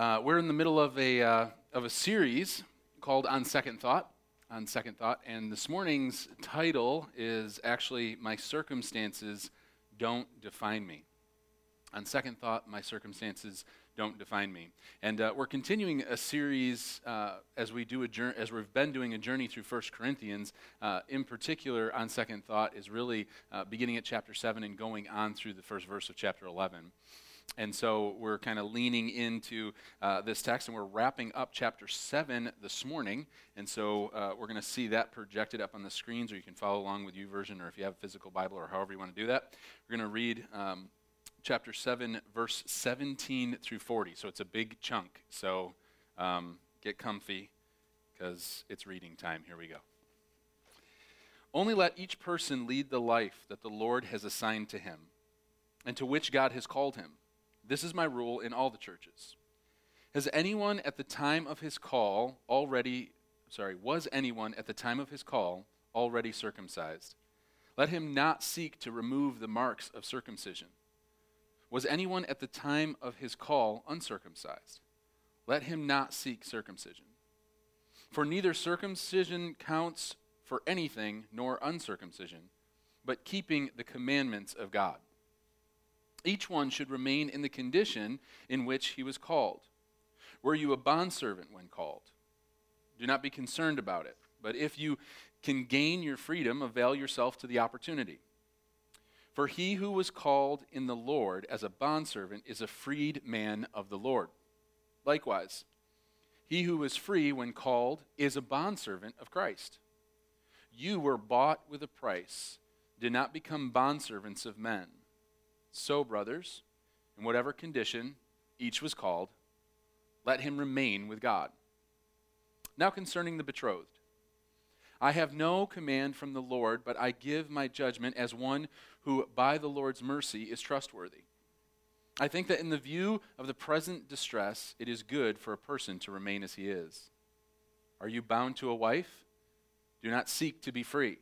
Uh, we're in the middle of a, uh, of a series called On Second Thought. On Second Thought. And this morning's title is actually My Circumstances Don't Define Me. On second thought, my circumstances don't define me. And uh, we're continuing a series uh, as we do a journey, as we've been doing a journey through 1 Corinthians. Uh, in particular, on second thought, is really uh, beginning at chapter 7 and going on through the first verse of chapter 11. And so we're kind of leaning into uh, this text, and we're wrapping up chapter 7 this morning. And so uh, we're going to see that projected up on the screens, or you can follow along with YouVersion, or if you have a physical Bible, or however you want to do that. We're going to read um, chapter 7, verse 17 through 40. So it's a big chunk. So um, get comfy, because it's reading time. Here we go. Only let each person lead the life that the Lord has assigned to him, and to which God has called him this is my rule in all the churches. Has anyone at the time of his call already, sorry, was anyone at the time of his call already circumcised? Let him not seek to remove the marks of circumcision. Was anyone at the time of his call uncircumcised? Let him not seek circumcision. For neither circumcision counts for anything nor uncircumcision, but keeping the commandments of God each one should remain in the condition in which he was called. Were you a bondservant when called? Do not be concerned about it. But if you can gain your freedom, avail yourself to the opportunity. For he who was called in the Lord as a bondservant is a freed man of the Lord. Likewise, he who was free when called is a bondservant of Christ. You were bought with a price. Do not become bondservants of men. So, brothers, in whatever condition each was called, let him remain with God. Now, concerning the betrothed, I have no command from the Lord, but I give my judgment as one who, by the Lord's mercy, is trustworthy. I think that in the view of the present distress, it is good for a person to remain as he is. Are you bound to a wife? Do not seek to be free.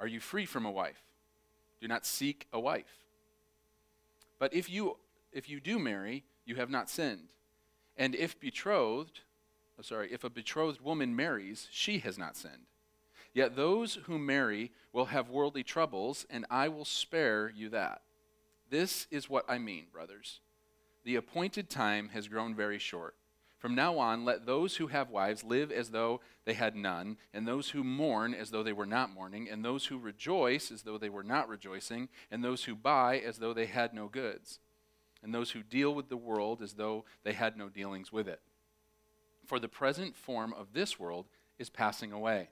Are you free from a wife? Do not seek a wife. But if you, if you do marry, you have not sinned. And if betrothed, oh, sorry, if a betrothed woman marries, she has not sinned. Yet those who marry will have worldly troubles, and I will spare you that. This is what I mean, brothers. The appointed time has grown very short. From now on, let those who have wives live as though they had none, and those who mourn as though they were not mourning, and those who rejoice as though they were not rejoicing, and those who buy as though they had no goods, and those who deal with the world as though they had no dealings with it. For the present form of this world is passing away.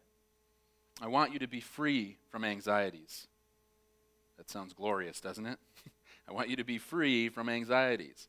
I want you to be free from anxieties. That sounds glorious, doesn't it? I want you to be free from anxieties.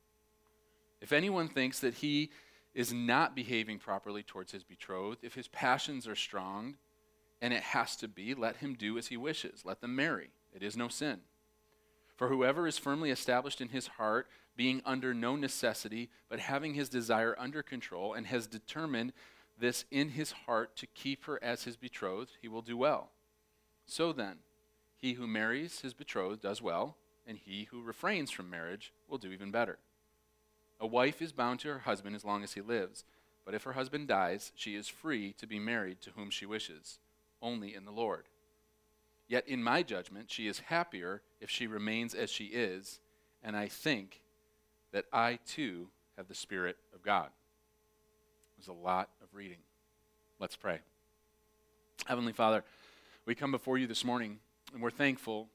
If anyone thinks that he is not behaving properly towards his betrothed, if his passions are strong, and it has to be, let him do as he wishes. Let them marry. It is no sin. For whoever is firmly established in his heart, being under no necessity, but having his desire under control, and has determined this in his heart to keep her as his betrothed, he will do well. So then, he who marries his betrothed does well, and he who refrains from marriage will do even better. A wife is bound to her husband as long as he lives, but if her husband dies, she is free to be married to whom she wishes, only in the Lord. Yet in my judgment, she is happier if she remains as she is, and I think that I too have the Spirit of God. There's a lot of reading. Let's pray. Heavenly Father, we come before you this morning, and we're thankful.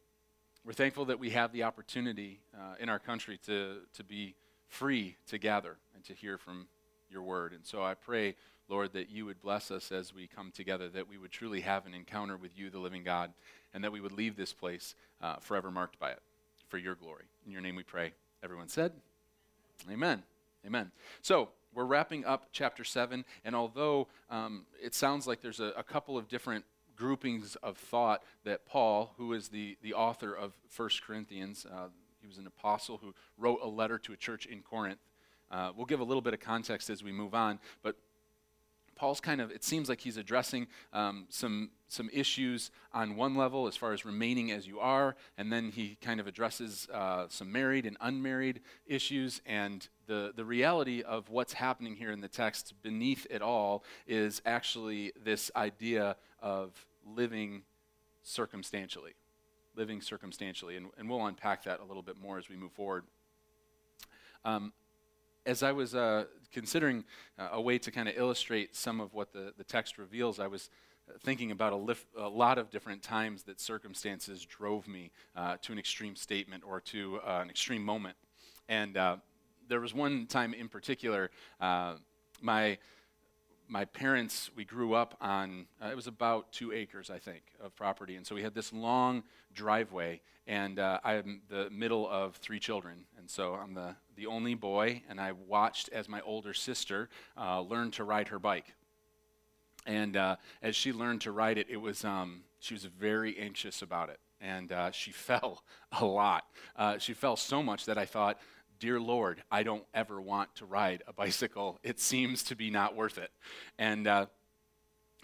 We're thankful that we have the opportunity uh, in our country to, to be free to gather and to hear from your word. And so I pray, Lord, that you would bless us as we come together, that we would truly have an encounter with you, the living God, and that we would leave this place uh, forever marked by it for your glory. In your name we pray. Everyone said, Amen. Amen. So, we're wrapping up chapter 7, and although um, it sounds like there's a, a, couple of different groupings of thought that Paul, who is the, the author of 1 Corinthians, uh, he was an apostle who wrote a letter to a church in Corinth. Uh, we'll give a little bit of context as we move on, but Paul's kind of, it seems like he's addressing um, some, some issues on one level as far as remaining as you are, and then he kind of addresses uh, some married and unmarried issues. And the, the reality of what's happening here in the text beneath it all is actually this idea of living circumstantially. Living circumstantially. And, and we'll unpack that a little bit more as we move forward. Um, as I was uh, considering uh, a way to kind of illustrate some of what the, the text reveals, I was thinking about a, lif- a lot of different times that circumstances drove me uh, to an extreme statement or to uh, an extreme moment. And uh, there was one time in particular, uh, my my parents, we grew up on, uh, it was about two acres, I think, of property. And so we had this long driveway, and uh, I'm the middle of three children. And so I'm the, the only boy, and I watched as my older sister uh, learn to ride her bike. And uh, as she learned to ride it, it was, um, she was very anxious about it. And uh, she fell a lot. Uh, she fell so much that I thought, Dear Lord, I don't ever want to ride a bicycle. It seems to be not worth it. And uh,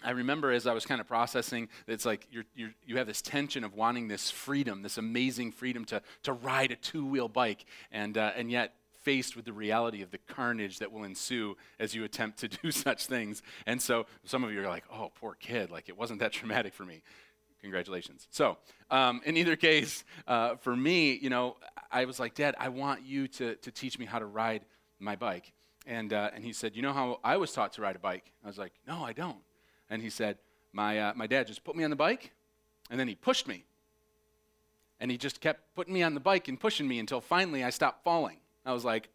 I remember as I was kind of processing, it's like you're, you're, you have this tension of wanting this freedom, this amazing freedom to, to ride a two wheel bike, and, uh, and yet faced with the reality of the carnage that will ensue as you attempt to do such things. And so some of you are like, oh, poor kid, like it wasn't that traumatic for me. Congratulations. So, um, in either case, uh, for me, you know, I was like, Dad, I want you to, to teach me how to ride my bike. And, uh, and he said, You know how I was taught to ride a bike? I was like, No, I don't. And he said, My, uh, my dad just put me on the bike, and then he pushed me. And he just kept putting me on the bike and pushing me until finally I stopped falling. I was like,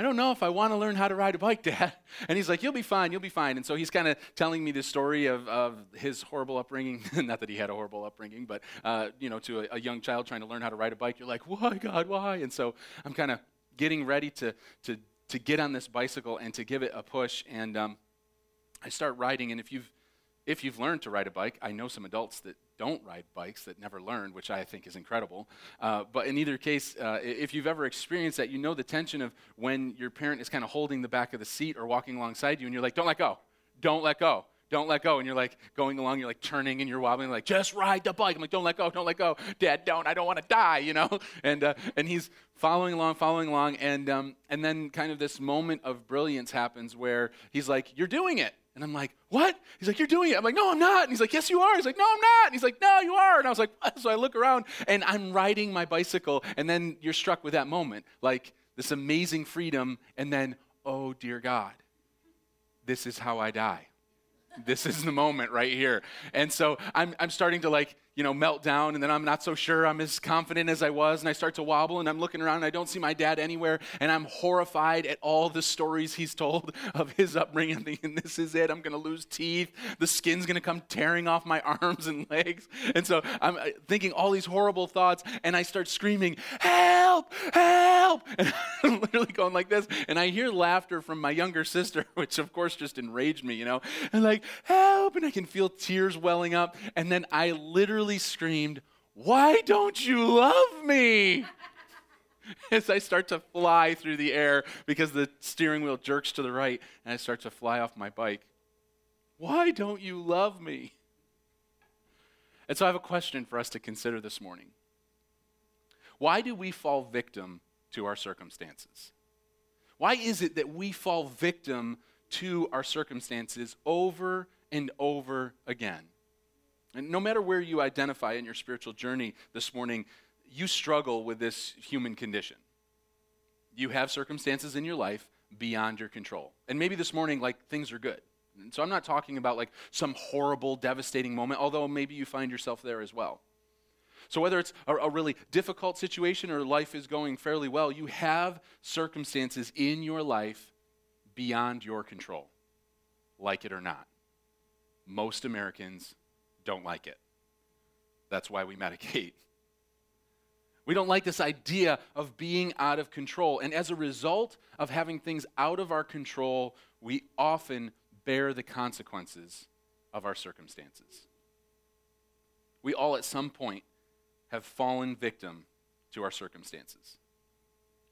I don't know if I want to learn how to ride a bike, Dad. And he's like, You'll be fine, you'll be fine. And so he's kind of telling me this story of, of his horrible upbringing. Not that he had a horrible upbringing, but, uh, you know, to a, a, young child trying to learn how to ride a bike, you're like, Why, God, why? And so I'm kind of getting ready to, to, to get on this bicycle and to give it a push. And um, I start riding. And if you've, if you've learned to ride a bike, I know some adults that don't ride bikes that never learned, which I think is incredible. Uh, but in either case, uh, if you've ever experienced that, you know the tension of when your parent is kind of holding the back of the seat or walking alongside you, and you're like, don't let go, don't let go. Don't let go. And you're like going along, you're like turning and you're wobbling, like, just ride the bike. I'm like, don't let go, don't let go. Dad, don't. I don't want to die, you know? And, uh, and he's following along, following along. And, um, and then kind of this moment of brilliance happens where he's like, you're doing it. And I'm like, what? He's like, you're doing it. I'm like, no, I'm not. And he's like, yes, you are. He's like, no, I'm not. And he's like, no, you are. And I was like, what? so I look around and I'm riding my bicycle. And then you're struck with that moment, like this amazing freedom. And then, oh, dear God, this is how I die. This is the moment right here. And so I'm, I'm starting to like, you know, melt down, and then I'm not so sure I'm as confident as I was, and I start to wobble, and I'm looking around, and I don't see my dad anywhere, and I'm horrified at all the stories he's told of his upbringing, thinking, this is it, I'm gonna lose teeth, the skin's gonna come tearing off my arms and legs. And so I'm uh, thinking all these horrible thoughts, and I start screaming, help, help! And I'm literally going like this, and I hear laughter from my younger sister, which of course just enraged me, you know, and like, help, and I can feel tears welling up, and then I literally literally screamed, Why don't you love me? As I start to fly through the air because the steering wheel jerks to the right and I start to fly off my bike. Why don't you love me? And so I have a question for us to consider this morning. Why do we fall victim to our circumstances? Why is it that we fall victim to our circumstances over and over again? And no matter where you identify in your spiritual journey this morning, you struggle with this human condition. You have circumstances in your life beyond your control. And maybe this morning, like, things are good. And so I'm not talking about like some horrible, devastating moment, although maybe you find yourself there as well. So, whether it's a, a, really difficult situation or life is going fairly well, you have circumstances in your life beyond your control, like it or not. Most Americans don't like it. That's why we medicate. We don't like this idea of being out of control. And as a result of having things out of our control, we often bear the consequences of our circumstances. We all, at some point, have fallen victim to our circumstances.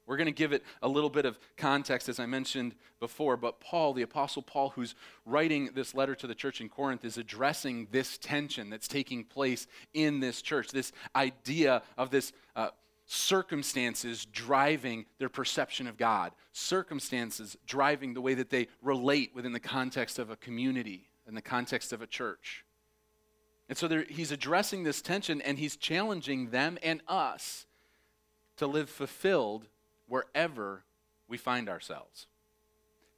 We're going to give it a little bit of context, as I mentioned before, but Paul, the Apostle Paul, who's writing this letter to the church in Corinth, is addressing this tension that's taking place in this church, this idea of this uh, circumstances driving their perception of God, circumstances driving the way that they relate within the context of a community, in the context of a church. And so there, he's addressing this tension and he's challenging them and us to live fulfilled wherever we find ourselves.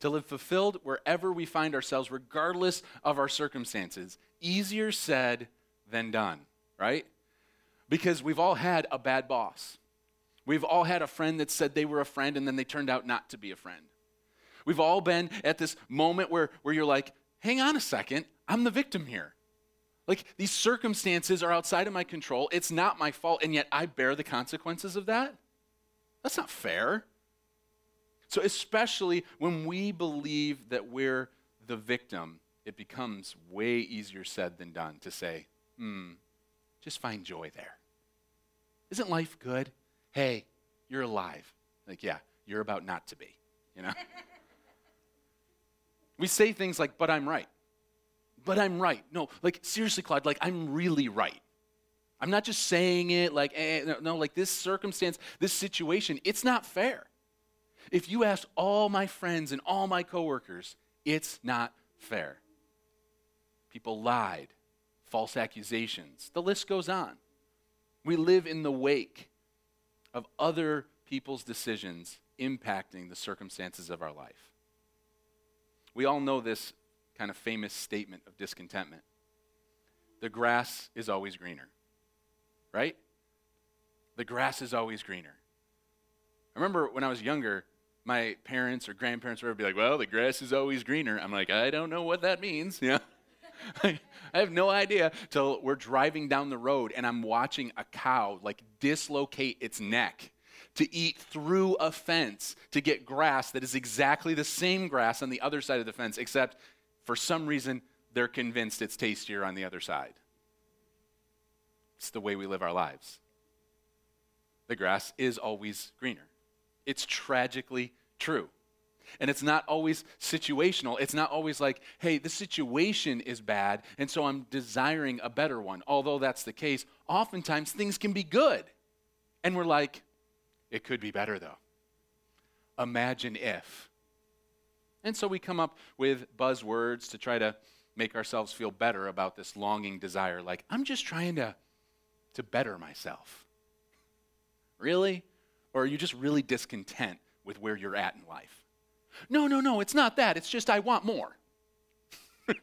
To live fulfilled wherever we find ourselves, regardless of our circumstances. Easier said than done, right? Because we've all had a bad boss. We've all had a friend that said they were a friend and then they turned out not to be a friend. We've all been at this moment where, where you're like, hang on a second, I'm the victim here. Like these circumstances are outside of my control. It's not my fault, and yet I bear the consequences of that. That's not fair. So, especially when we believe that we're the victim, it becomes way easier said than done to say, hmm, just find joy there. Isn't life good? Hey, you're alive. Like, yeah, you're about not to be, you know? we say things like, but I'm right. But I'm right. No, like, seriously, Claude, like, I'm really right. I'm not just saying it like, eh, no, no, like this circumstance, this situation, it's not fair. If you ask all my friends and all my coworkers, it's not fair. People lied, false accusations, the list goes on. We live in the wake of other people's decisions impacting the circumstances of our life. We all know this kind of famous statement of discontentment the grass is always greener right? The grass is always greener. I remember when I was younger, my parents or grandparents would be like, well, the grass is always greener. I'm like, I don't know what that means. Yeah. I have no idea till we're driving down the road and I'm watching a cow like dislocate its neck to eat through a fence to get grass that is exactly the same grass on the other side of the fence, except for some reason they're convinced it's tastier on the other side. It's the way we live our lives. The grass is always greener. It's tragically true. And it's not always situational. It's not always like, hey, the situation is bad, and so I'm desiring a better one. Although that's the case, oftentimes things can be good. And we're like, it could be better though. Imagine if. And so we come up with buzzwords to try to make ourselves feel better about this longing desire. Like, I'm just trying to to better myself? Really? Or are you just really discontent with where you're at in life? No, no, no, it's not that. It's just I want more.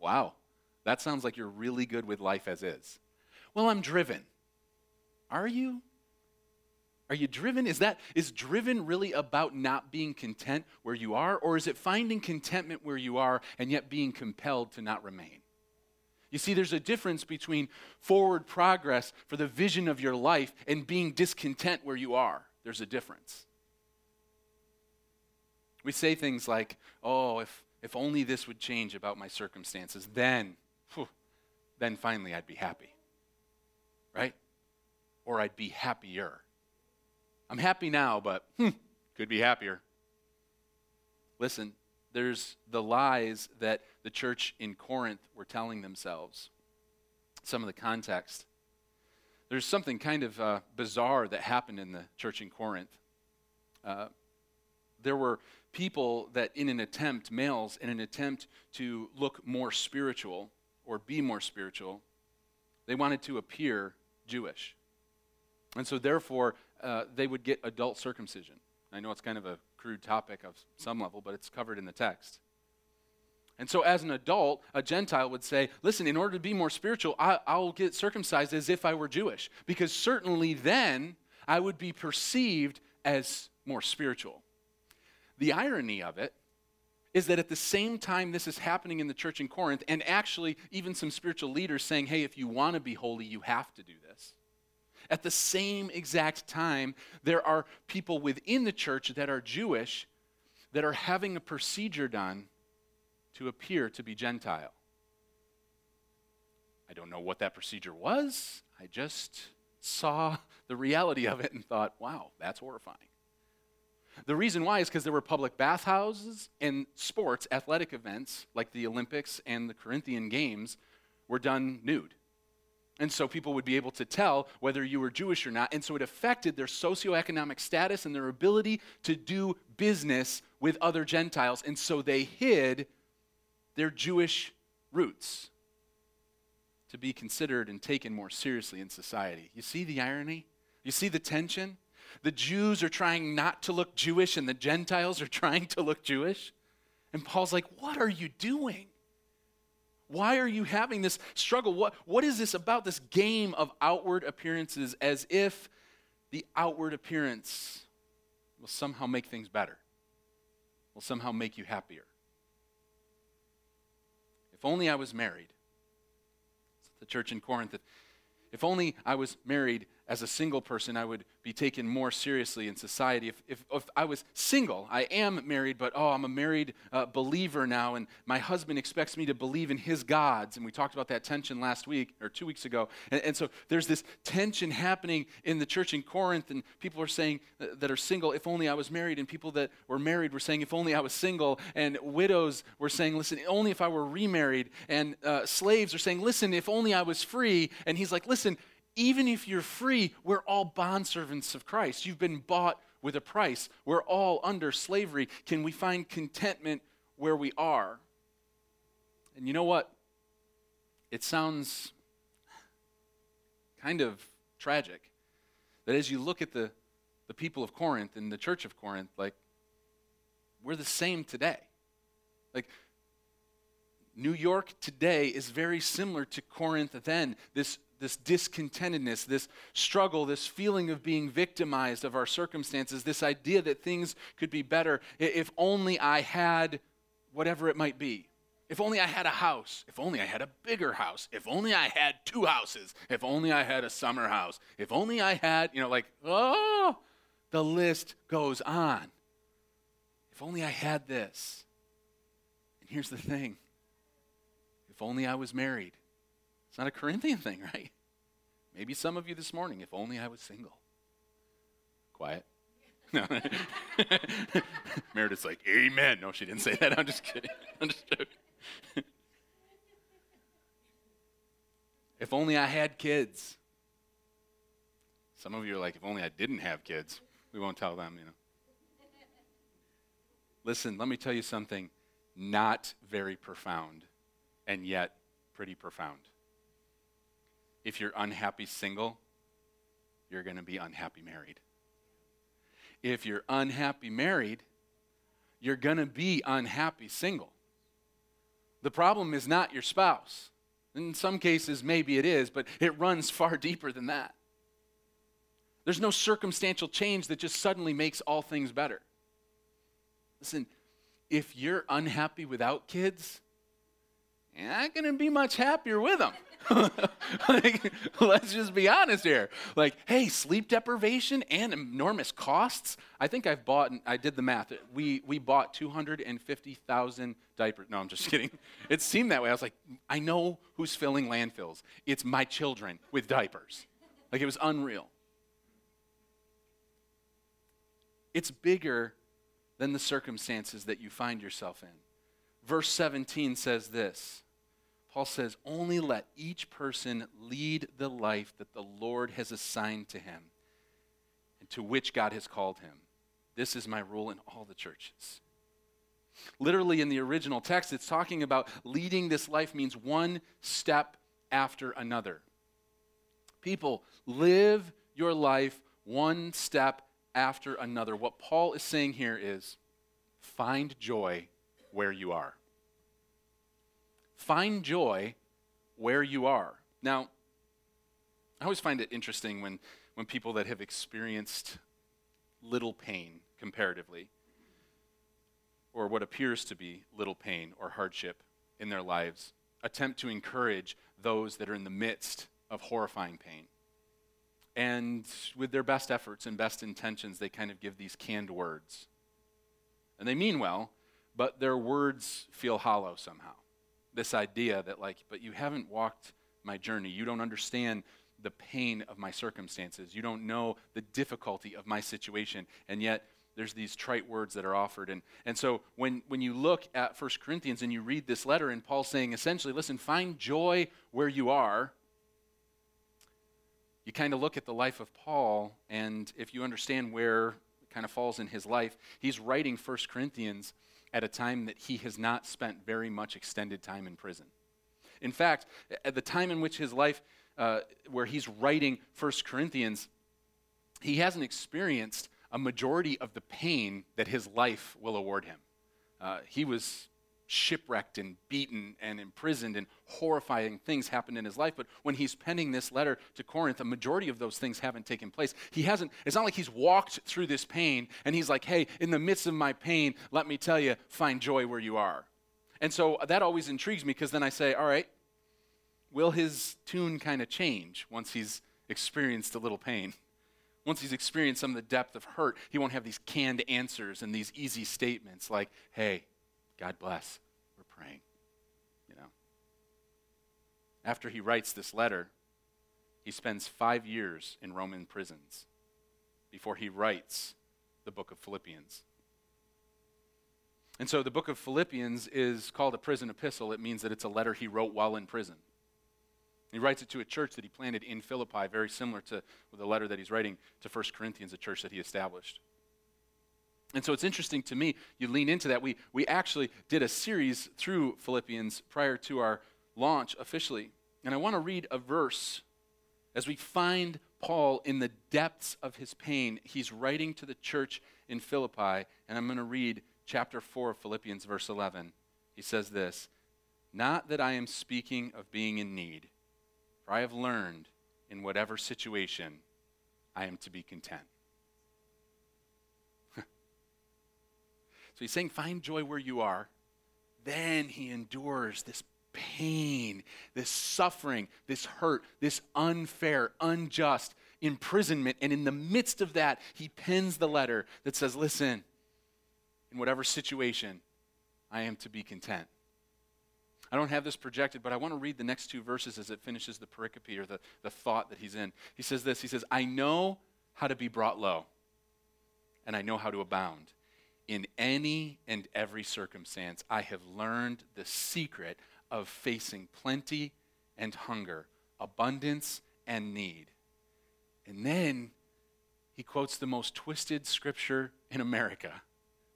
wow, that sounds like you're really good with life as is. Well, I'm driven. Are you? Are you driven? Is that is driven really about not being content where you are or is it finding contentment where you are and yet being compelled to not remain? You see, there's a difference between forward progress for the vision of your life and being discontent where you are. There's a difference. We say things like, oh, if, if only this would change about my circumstances, then, whew, then finally I'd be happy. Right? Or I'd be happier. I'm happy now, but hmm, could be happier. Listen, there's the lies that the church in Corinth were telling themselves. Some of the context. There's something kind of uh, bizarre that happened in the church in Corinth. Uh, there were people that, in an attempt, males, in an attempt to look more spiritual or be more spiritual, they wanted to appear Jewish. And so, therefore, uh, they would get adult circumcision. I know it's kind of a crude topic of some level, but it's covered in the text. And so, as an adult, a Gentile would say, Listen, in order to be more spiritual, I, will get circumcised as if I were Jewish, because certainly then I would be perceived as more spiritual. The irony of it is that at the same time this is happening in the church in Corinth, and actually even some spiritual leaders saying, Hey, if you want to be holy, you have to do this. At the same exact time, there are people within the church that are Jewish that are having a procedure done to appear to be Gentile. I don't know what that procedure was. I just saw the reality of it and thought, wow, that's horrifying. The reason why is because there were public bathhouses and sports, athletic events like the Olympics and the Corinthian Games were done nude. And so people would be able to tell whether you were Jewish or not. And so it affected their socioeconomic status and their ability to do business with other Gentiles. And so they hid their Jewish roots to be considered and taken more seriously in society. You see the irony? You see the tension? The Jews are trying not to look Jewish, and the Gentiles are trying to look Jewish. And Paul's like, What are you doing? Why are you having this struggle? What, what is this about, this game of outward appearances, as if the outward appearance will somehow make things better, will somehow make you happier? If only I was married. the church in Corinth. If, if only I was married as a single person, I would be taken more seriously in society. If, if, if I was single, I am married, but oh, I'm a married uh, believer now, and my husband expects me to believe in his gods. And we talked about that tension last week or two weeks ago. And, and so there's this tension happening in the church in Corinth, and people are saying uh, that are single, if only I was married. And people that were married were saying, if only I was single. And widows were saying, listen, only if I were remarried. And uh, slaves are saying, listen, if only I was free. And he's like, listen, even if you're free, we're all bondservants of Christ. You've been bought with a price. We're all under slavery. Can we find contentment where we are? And you know what? It sounds kind of tragic that as you look at the, the people of Corinth and the church of Corinth, like, we're the same today. Like, New York today is very similar to Corinth then. This this discontentedness, this struggle, this feeling of being victimized of our circumstances, this idea that things could be better if only I had whatever it might be. If only I had a house. If only I had a bigger house. If only I had two houses. If only I had a summer house. If only I had, you know, like, oh, the list goes on. If only I had this. And here's the thing if only I was married. It's not a Corinthian thing, right? Maybe some of you this morning, if only I was single. Quiet. No. Meredith's like, Amen. No, she didn't say that. I'm just kidding. I'm just joking. if only I had kids. Some of you are like, if only I didn't have kids. We won't tell them, you know. Listen, let me tell you something not very profound, and yet pretty profound if you're unhappy single, you're going to be unhappy married. If you're unhappy married, you're going to be unhappy single. The problem is not your spouse. In some cases, maybe it is, but it runs far deeper than that. There's no circumstantial change that just suddenly makes all things better. Listen, if you're unhappy without kids, not going to be much happier with them. like, let's just be honest here. Like, hey, sleep deprivation and enormous costs. I think I've bought, I did the math. We, we bought 250,000 diapers. No, I'm just kidding. It seemed that way. I was like, I know who's filling landfills. It's my children with diapers. Like, it was unreal. It's bigger than the circumstances that you find yourself in. Verse 17 says this Paul says, Only let each person lead the life that the Lord has assigned to him and to which God has called him. This is my rule in all the churches. Literally, in the original text, it's talking about leading this life means one step after another. People, live your life one step after another. What Paul is saying here is find joy where you are. Find joy where you are. Now, I always find it interesting when, when people that have experienced little pain comparatively, or what appears to be little pain or hardship in their lives, attempt to encourage those that are in the midst of horrifying pain. And with their best efforts and best intentions, they kind of give these canned words. And they mean well, but their words feel hollow somehow. This idea that, like, but you haven't walked my journey. You don't understand the pain of my circumstances. You don't know the difficulty of my situation. And yet, there's these trite words that are offered. And, and so when, when you look at 1 Corinthians and you read this letter, and Paul's saying essentially, listen, find joy where you are. You kind of look at the life of Paul, and if you understand where it kind of falls in his life, he's writing 1 Corinthians at a time that he has not spent very much extended time in prison. In fact, at the time in which his life, uh, where he's writing 1 Corinthians, he hasn't experienced a majority of the pain that his life will award him. Uh, he was shipwrecked and beaten and imprisoned, and horrifying things happened in his life. But when he's penning this letter to Corinth, a majority of those things haven't taken place. He hasn't, it's not like he's walked through this pain and he's like, hey, in the midst of my pain, let me tell you, find joy where you are. And so that always intrigues me because then I say, all right, will his tune kind of change once he's experienced a little pain? Once he's experienced some of the depth of hurt, he won't have these canned answers and these easy statements like, hey, God bless, we're praying. You know. After he writes this letter, he spends five years in Roman prisons before he writes the book of Philippians. And so the book of Philippians is called a prison epistle. It means that it's a letter he wrote while in prison. He writes it to a church that he planted in Philippi, very similar to the letter that he's writing to 1 Corinthians, a church that he established. And so it's interesting to me, you lean into that. We, we actually did a series through Philippians prior to our launch officially. And I want to read a verse as we find Paul in the depths of his pain. He's writing to the church in Philippi, and I'm going to read chapter 4 of Philippians, verse 11. He says this Not that I am speaking of being in need for I have learned in whatever situation I am to be content. He's saying, find joy where you are. Then he endures this pain, this suffering, this hurt, this unfair, unjust imprisonment. And in the midst of that, he pens the letter that says, Listen, in whatever situation, I am to be content. I don't have this projected, but I want to read the next two verses as it finishes the pericope or the, the thought that he's in. He says this He says, I know how to be brought low, and I know how to abound. In any and every circumstance, I have learned the secret of facing plenty and hunger, abundance and need. And then he quotes the most twisted scripture in America.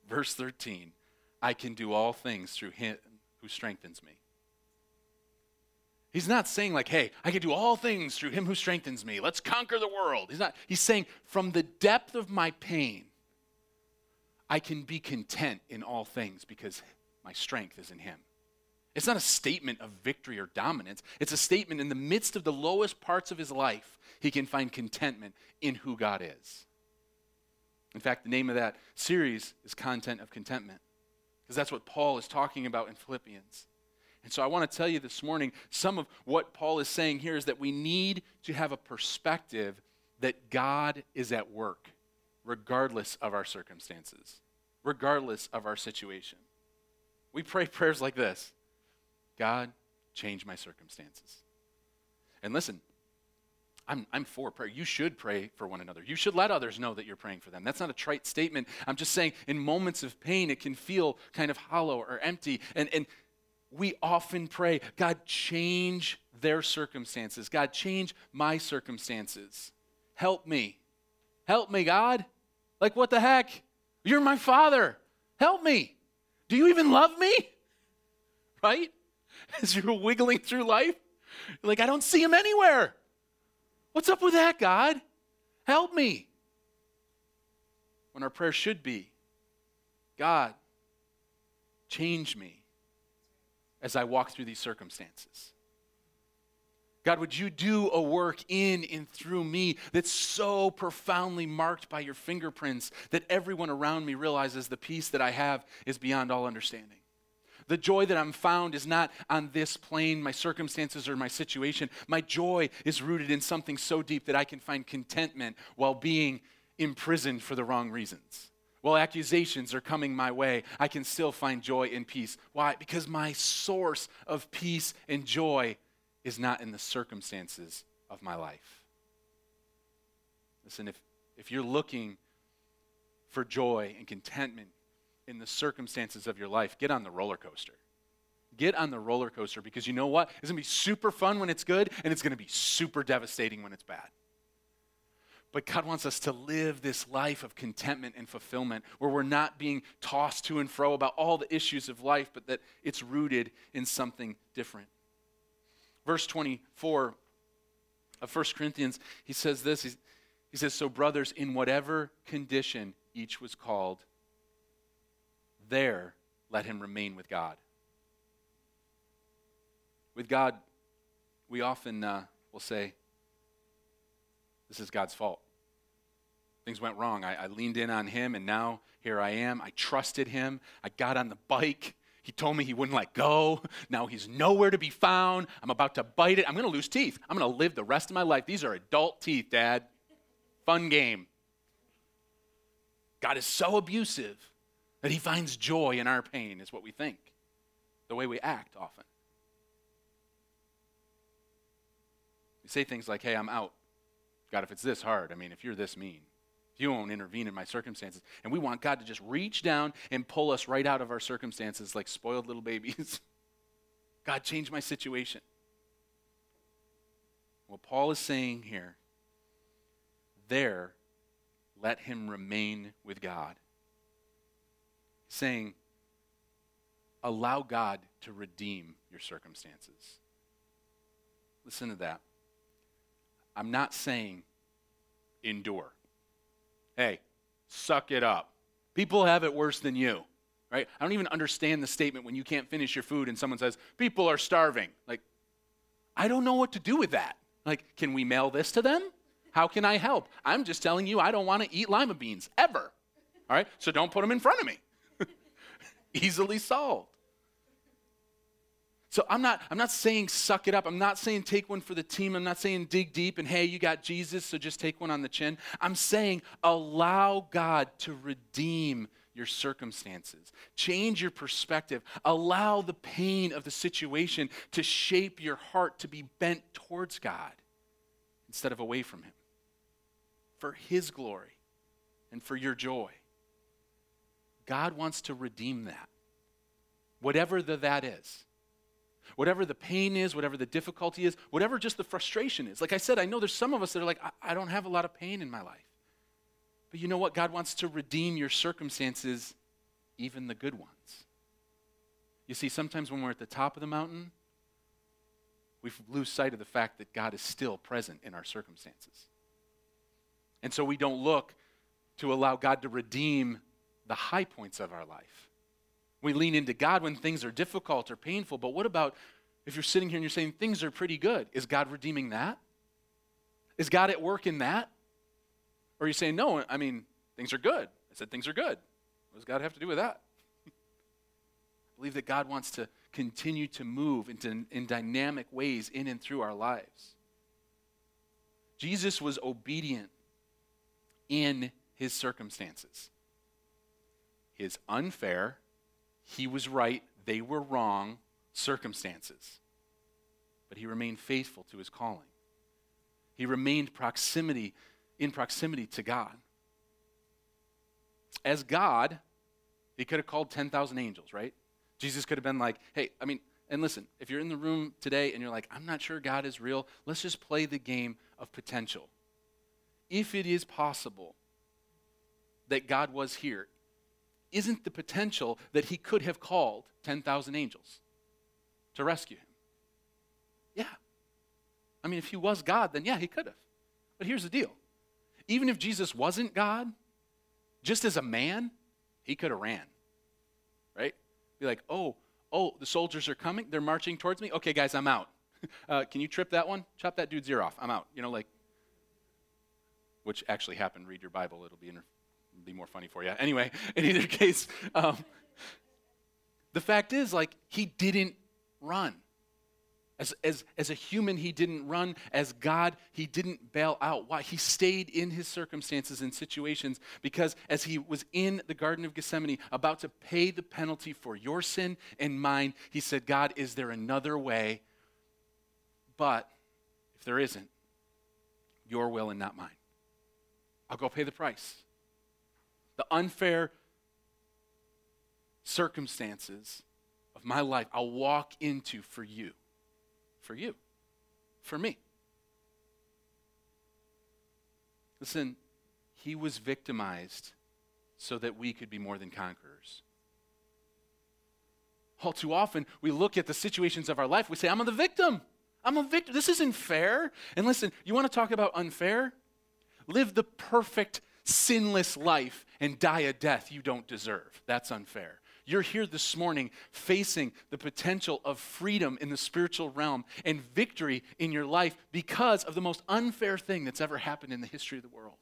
Verse 13 I can do all things through him who strengthens me. He's not saying, like, hey, I can do all things through him who strengthens me. Let's conquer the world. He's not. He's saying, from the depth of my pain, I can be content in all things because my strength is in him. It's not a statement of victory or dominance. It's a statement in the midst of the lowest parts of his life, he can find contentment in who God is. In fact, the name of that series is Content of Contentment, because that's what Paul is talking about in Philippians. And so I want to tell you this morning some of what Paul is saying here is that we need to have a perspective that God is at work, regardless of our circumstances, regardless of our situation. We pray prayers like this God, change my circumstances. And listen, I'm, I'm for prayer. You should pray for one another. You should let others know that you're praying for them. That's not a trite statement. I'm just saying, in moments of pain, it can feel kind of hollow or empty. And, and we often pray, God, change their circumstances. God, change my circumstances. Help me. Help me, God. Like, what the heck? You're my father. Help me. Do you even love me? Right? As you're wiggling through life, like, I don't see him anywhere. What's up with that, God? Help me. When our prayer should be, God, change me as I walk through these circumstances. God, would you do a work in and through me that's so profoundly marked by your fingerprints that everyone around me realizes the peace that I have is beyond all understanding? The joy that I'm found is not on this plane, my circumstances or my situation. My joy is rooted in something so deep that I can find contentment while being imprisoned for the wrong reasons. While accusations are coming my way, I can still find joy and peace. Why? Because my source of peace and joy is not in the circumstances of my life. Listen, if, if you're looking for joy and contentment in the circumstances of your life, get on the roller coaster. Get on the roller coaster because you know what? It's going to be super fun when it's good, and it's going to be super devastating when it's bad. But God wants us to live this life of contentment and fulfillment where we're not being tossed to and fro about all the issues of life, but that it's rooted in something different. Verse 24 of 1 Corinthians, he says this He says, So, brothers, in whatever condition each was called, there let him remain with God. With God, we often uh, will say, This is God's fault. Things went wrong. I, I leaned in on him, and now here I am. I trusted him. I got on the bike. He told me he wouldn't let go. Now he's nowhere to be found. I'm about to bite it. I'm going to lose teeth. I'm going to live the rest of my life. These are adult teeth, Dad. Fun game. God is so abusive that he finds joy in our pain, is what we think, the way we act often. We say things like, hey, I'm out. God, if it's this hard, I mean, if you're this mean, you won't intervene in my circumstances. And we want God to just reach down and pull us right out of our circumstances like spoiled little babies. God, change my situation. What Paul is saying here, there, let him remain with God saying, allow God to redeem your circumstances. Listen to that. I'm not saying endure. Hey, suck it up. People have it worse than you, right? I don't even understand the statement when you can't finish your food and someone says, people are starving. Like, I don't know what to do with that. Like, can we mail this to them? How can I help? I'm just telling you, I don't want to eat lima beans ever. All right? So don't put them in front of me easily solved. So I'm not, I'm not saying suck it up. I'm not saying take one for the team. I'm not saying dig deep and hey, you got Jesus, so just take one on the chin. I'm saying allow God to redeem your circumstances. Change your perspective. Allow the pain of the situation to shape your heart to be bent towards God instead of away from Him. For His glory and for your joy. God wants to redeem that. Whatever the that is. Whatever the pain is, whatever the difficulty is, whatever just the frustration is. Like I said, I know there's some of us that are like, I, I don't have a lot of pain in my life. But you know what? God wants to redeem your circumstances, even the good ones. You see, sometimes when we're at the top of the mountain, we lose sight of the fact that God is still present in our circumstances. And so we don't look to allow God to redeem the high points of our life. We lean into God when things are difficult or painful, but what about if you're sitting here and you're saying things are pretty good? Is God redeeming that? Is God at work in that? Or are you saying, no, I mean, things are good? I said things are good. What does God have to do with that? I believe that God wants to continue to move into, in dynamic ways in and through our lives. Jesus was obedient in his circumstances his unfair, he was right, they were wrong circumstances. But he remained faithful to his calling. He remained proximity in proximity to God. As God, he could have called 10,000 angels, right? Jesus could have been like, hey, I mean, and listen, if you're in the room today and you're like, I'm not sure God is real, let's just play the game of potential. If it is possible that God was here, isn't the potential that he could have called 10,000 angels to rescue him? Yeah. I mean, if he was God, then yeah, he could have. But here's the deal even if Jesus wasn't God, just as a man, he could have ran. Right? Be like, oh, oh, the soldiers are coming. They're marching towards me. Okay, guys, I'm out. Uh, can you trip that one? Chop that dude's ear off. I'm out. You know, like, which actually happened. Read your Bible. It'll be in be more funny for you. Anyway, in either case, um, The fact is, like, he didn't run. As, as, as a human, he didn't run. As God, he didn't bail out. Why? He stayed in his circumstances and situations because as he was in the Garden of Gethsemane, about to pay the penalty for your sin and mine, he said, God, is there another way? But if there isn't, your will and not mine. I'll go pay the price. The unfair circumstances of my life, I'll walk into for you for you, for me. Listen, he was victimized so that we could be more than conquerors. All too often, we look at the situations of our life, we say, I'm the victim. I'm a victim. This isn't fair. And listen, you want to talk about unfair? Live the perfect, sinless life and die a death you don't deserve. That's unfair. You're here this morning facing the potential of freedom in the spiritual realm and victory in your life because of the most unfair thing that's ever happened in the history of the world.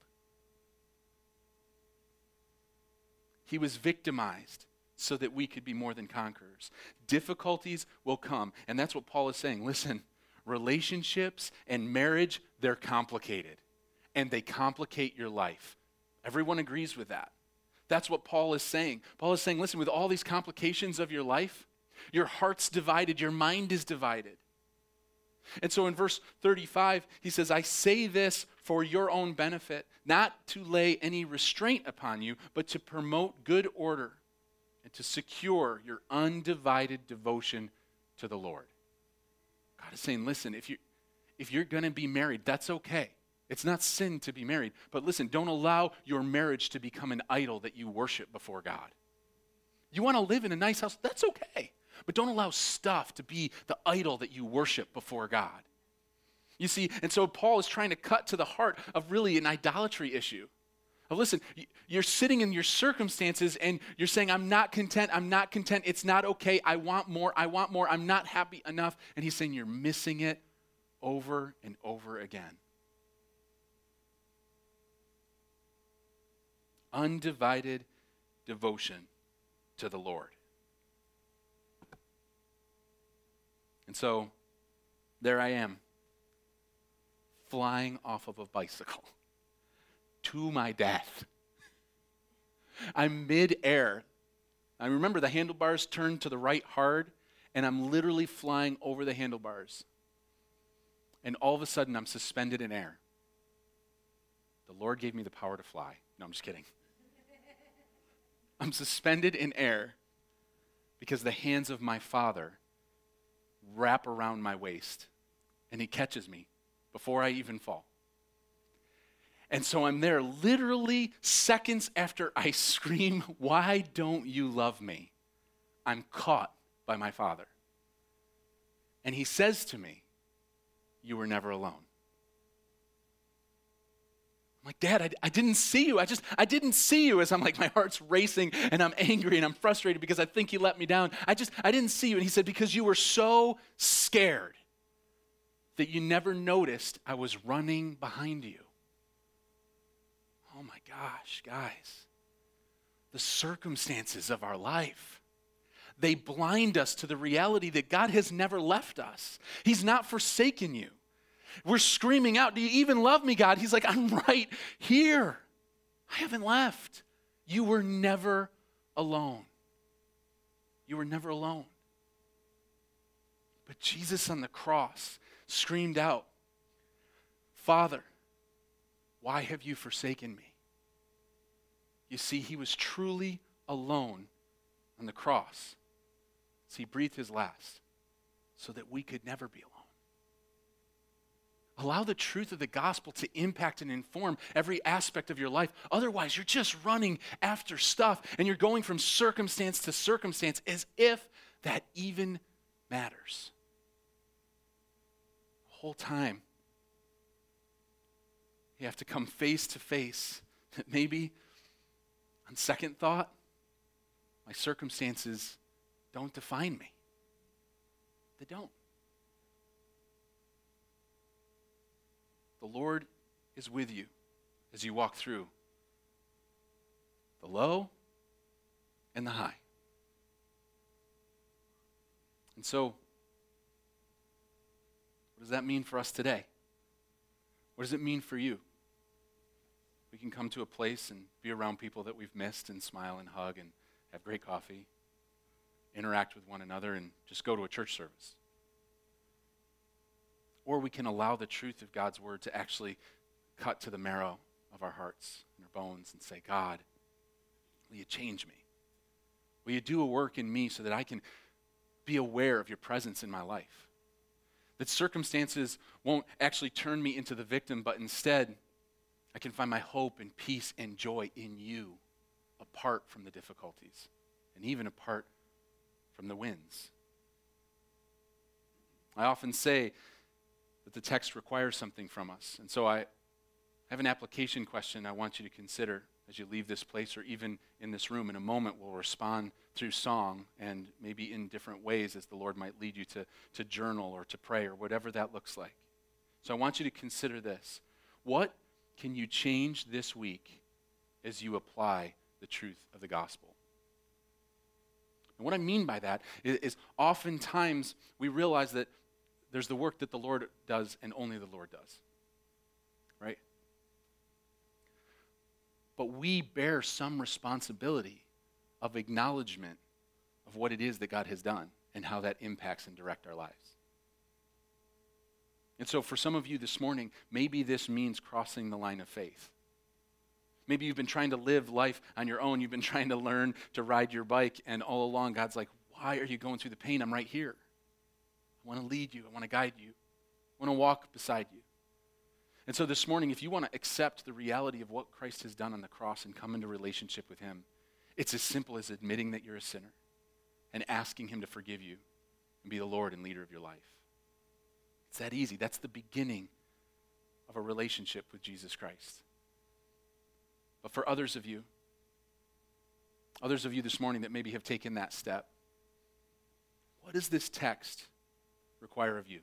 He was victimized so that we could be more than conquerors. Difficulties will come. And that's what Paul is saying. Listen, relationships and marriage, they're complicated. And they complicate your life. Everyone agrees with that. That's what Paul is saying. Paul is saying, listen, with all these complications of your life, your heart's divided, your mind is divided. And so in verse 35, he says, I say this for your own benefit, not to lay any restraint upon you, but to promote good order and to secure your undivided devotion to the Lord. God is saying, listen, if, you, if you're going to be married, that's okay. It's not sin to be married. But listen, don't allow your marriage to become an idol that you worship before God. You want to live in a nice house? That's okay. But don't allow stuff to be the idol that you worship before God. You see, and so Paul is trying to cut to the heart of really an idolatry issue. Listen, you're sitting in your circumstances and you're saying, I'm not content, I'm not content, it's not okay, I want more, I want more, I'm not happy enough. And he's saying you're missing it over and over again. Undivided devotion to the Lord. And so there I am, flying off of a bicycle to my death. I'm midair. I remember the handlebars turned to the right hard, and I'm literally flying over the handlebars. And all of a sudden, I'm suspended in air. The Lord gave me the power to fly. No, I'm just kidding. I'm suspended in air because the hands of my Father wrap around my waist and He catches me before I even fall. And so I'm there literally seconds after I scream, Why don't you love me? I'm caught by my Father. And He says to me, You were never alone. I'm like, Dad, I, I, didn't see you. I just, I didn't see you as I'm like, my heart's racing and I'm angry and I'm frustrated because I think he let me down. I just, I didn't see you. And he said, because you were so scared that you never noticed I was running behind you. Oh my gosh, guys. The circumstances of our life. They blind us to the reality that God has never left us. He's not forsaken you. We're screaming out, Do you even love me, God? He's like, I'm right here. I haven't left. You were never alone. You were never alone. But Jesus on the cross screamed out, Father, why have you forsaken me? You see, he was truly alone on the cross as he breathed his last so that we could never be alone. Allow the truth of the gospel to impact and inform every aspect of your life. Otherwise, you're just running after stuff and you're going from circumstance to circumstance as if that even matters. The whole time, you have to come face to face that maybe, on second thought, my circumstances don't define me. They don't. The Lord is with you as you walk through the low and the high. And so, what does that mean for us today? What does it mean for you? We can come to a place and be around people that we've missed and smile and hug and have great coffee, interact with one another, and just go to a church service. Or we can allow the truth of God's word to actually cut to the marrow of our hearts and our bones and say, God, will you change me? Will you do a work in me so that I can be aware of your presence in my life? That circumstances won't actually turn me into the victim, but instead, I can find my hope and peace and joy in you apart from the difficulties and even apart from the winds. I often say that the text requires something from us. And so I have an application question I want you to consider as you leave this place or even in this room. In a moment, we'll respond through song and maybe in different ways as the Lord might lead you to, to journal or to pray or whatever that looks like. So I want you to consider this. What can you change this week as you apply the truth of the gospel? And what I mean by that is, is oftentimes we realize that there's the work that the Lord does and only the Lord does. Right? But we bear some responsibility of acknowledgement of what it is that God has done and how that impacts and direct our lives. And so for some of you this morning, maybe this means crossing the line of faith. Maybe you've been trying to live life on your own. You've been trying to learn to ride your bike, and all along, God's like, Why are you going through the pain? I'm right here. I want to lead you, I want to guide you, I want to walk beside you. And so this morning, if you want to accept the reality of what Christ has done on the cross and come into relationship with Him, it's as simple as admitting that you're a sinner and asking Him to forgive you and be the Lord and leader of your life. It's that easy. That's the beginning of a relationship with Jesus Christ. But for others of you, others of you this morning that maybe have taken that step, what does this text require of you?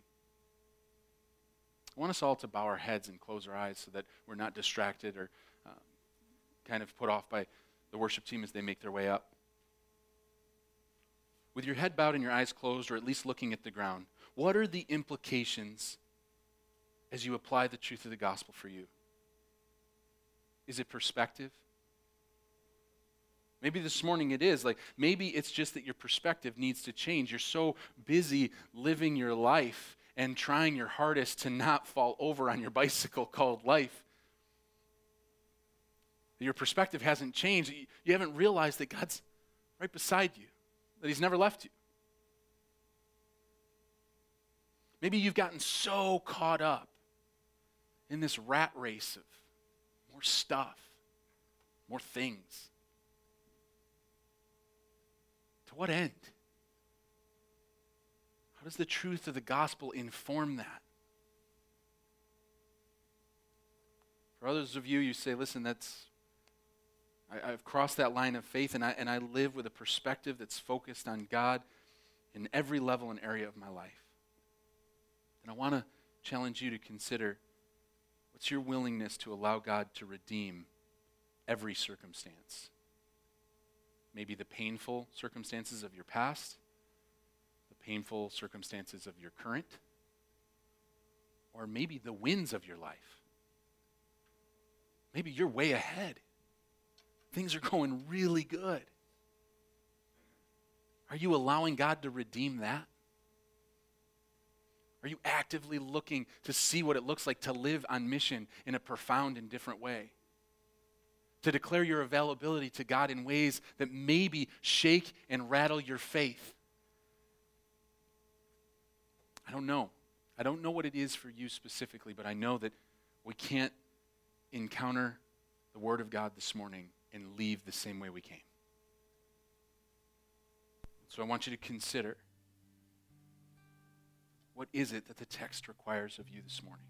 I want us all to bow our heads and close our eyes so that we're not distracted or um, kind of put off by the worship team as they make their way up. With your head bowed and your eyes closed, or at least looking at the ground, what are the implications as you apply the truth of the gospel for you? Is it perspective? Maybe this morning it is. Like, maybe it's just that your perspective needs to change. You're so busy living your life and trying your hardest to not fall over on your bicycle called life. Your perspective hasn't changed. You haven't realized that God's right beside you, that He's never left you. Maybe you've gotten so caught up in this rat race of more stuff, more things. To what end? How does the truth of the gospel inform that? For others of you, you say, listen, that's, I, have crossed that line of faith and I, and I live with a perspective that's focused on God in every level and area of my life. And I want to challenge you to consider what's your willingness to allow God to redeem every circumstance? Maybe the painful circumstances of your past, the painful circumstances of your current, or maybe the wins of your life. Maybe you're way ahead. Things are going really good. Are you allowing God to redeem that? Are you actively looking to see what it looks like to live on mission in a profound and different way? To declare your availability to God in ways that maybe shake and rattle your faith? I don't know. I don't know what it is for you specifically, but I know that we can't encounter the Word of God this morning and leave the same way we came. So I want you to consider what is it that the text requires of you this morning?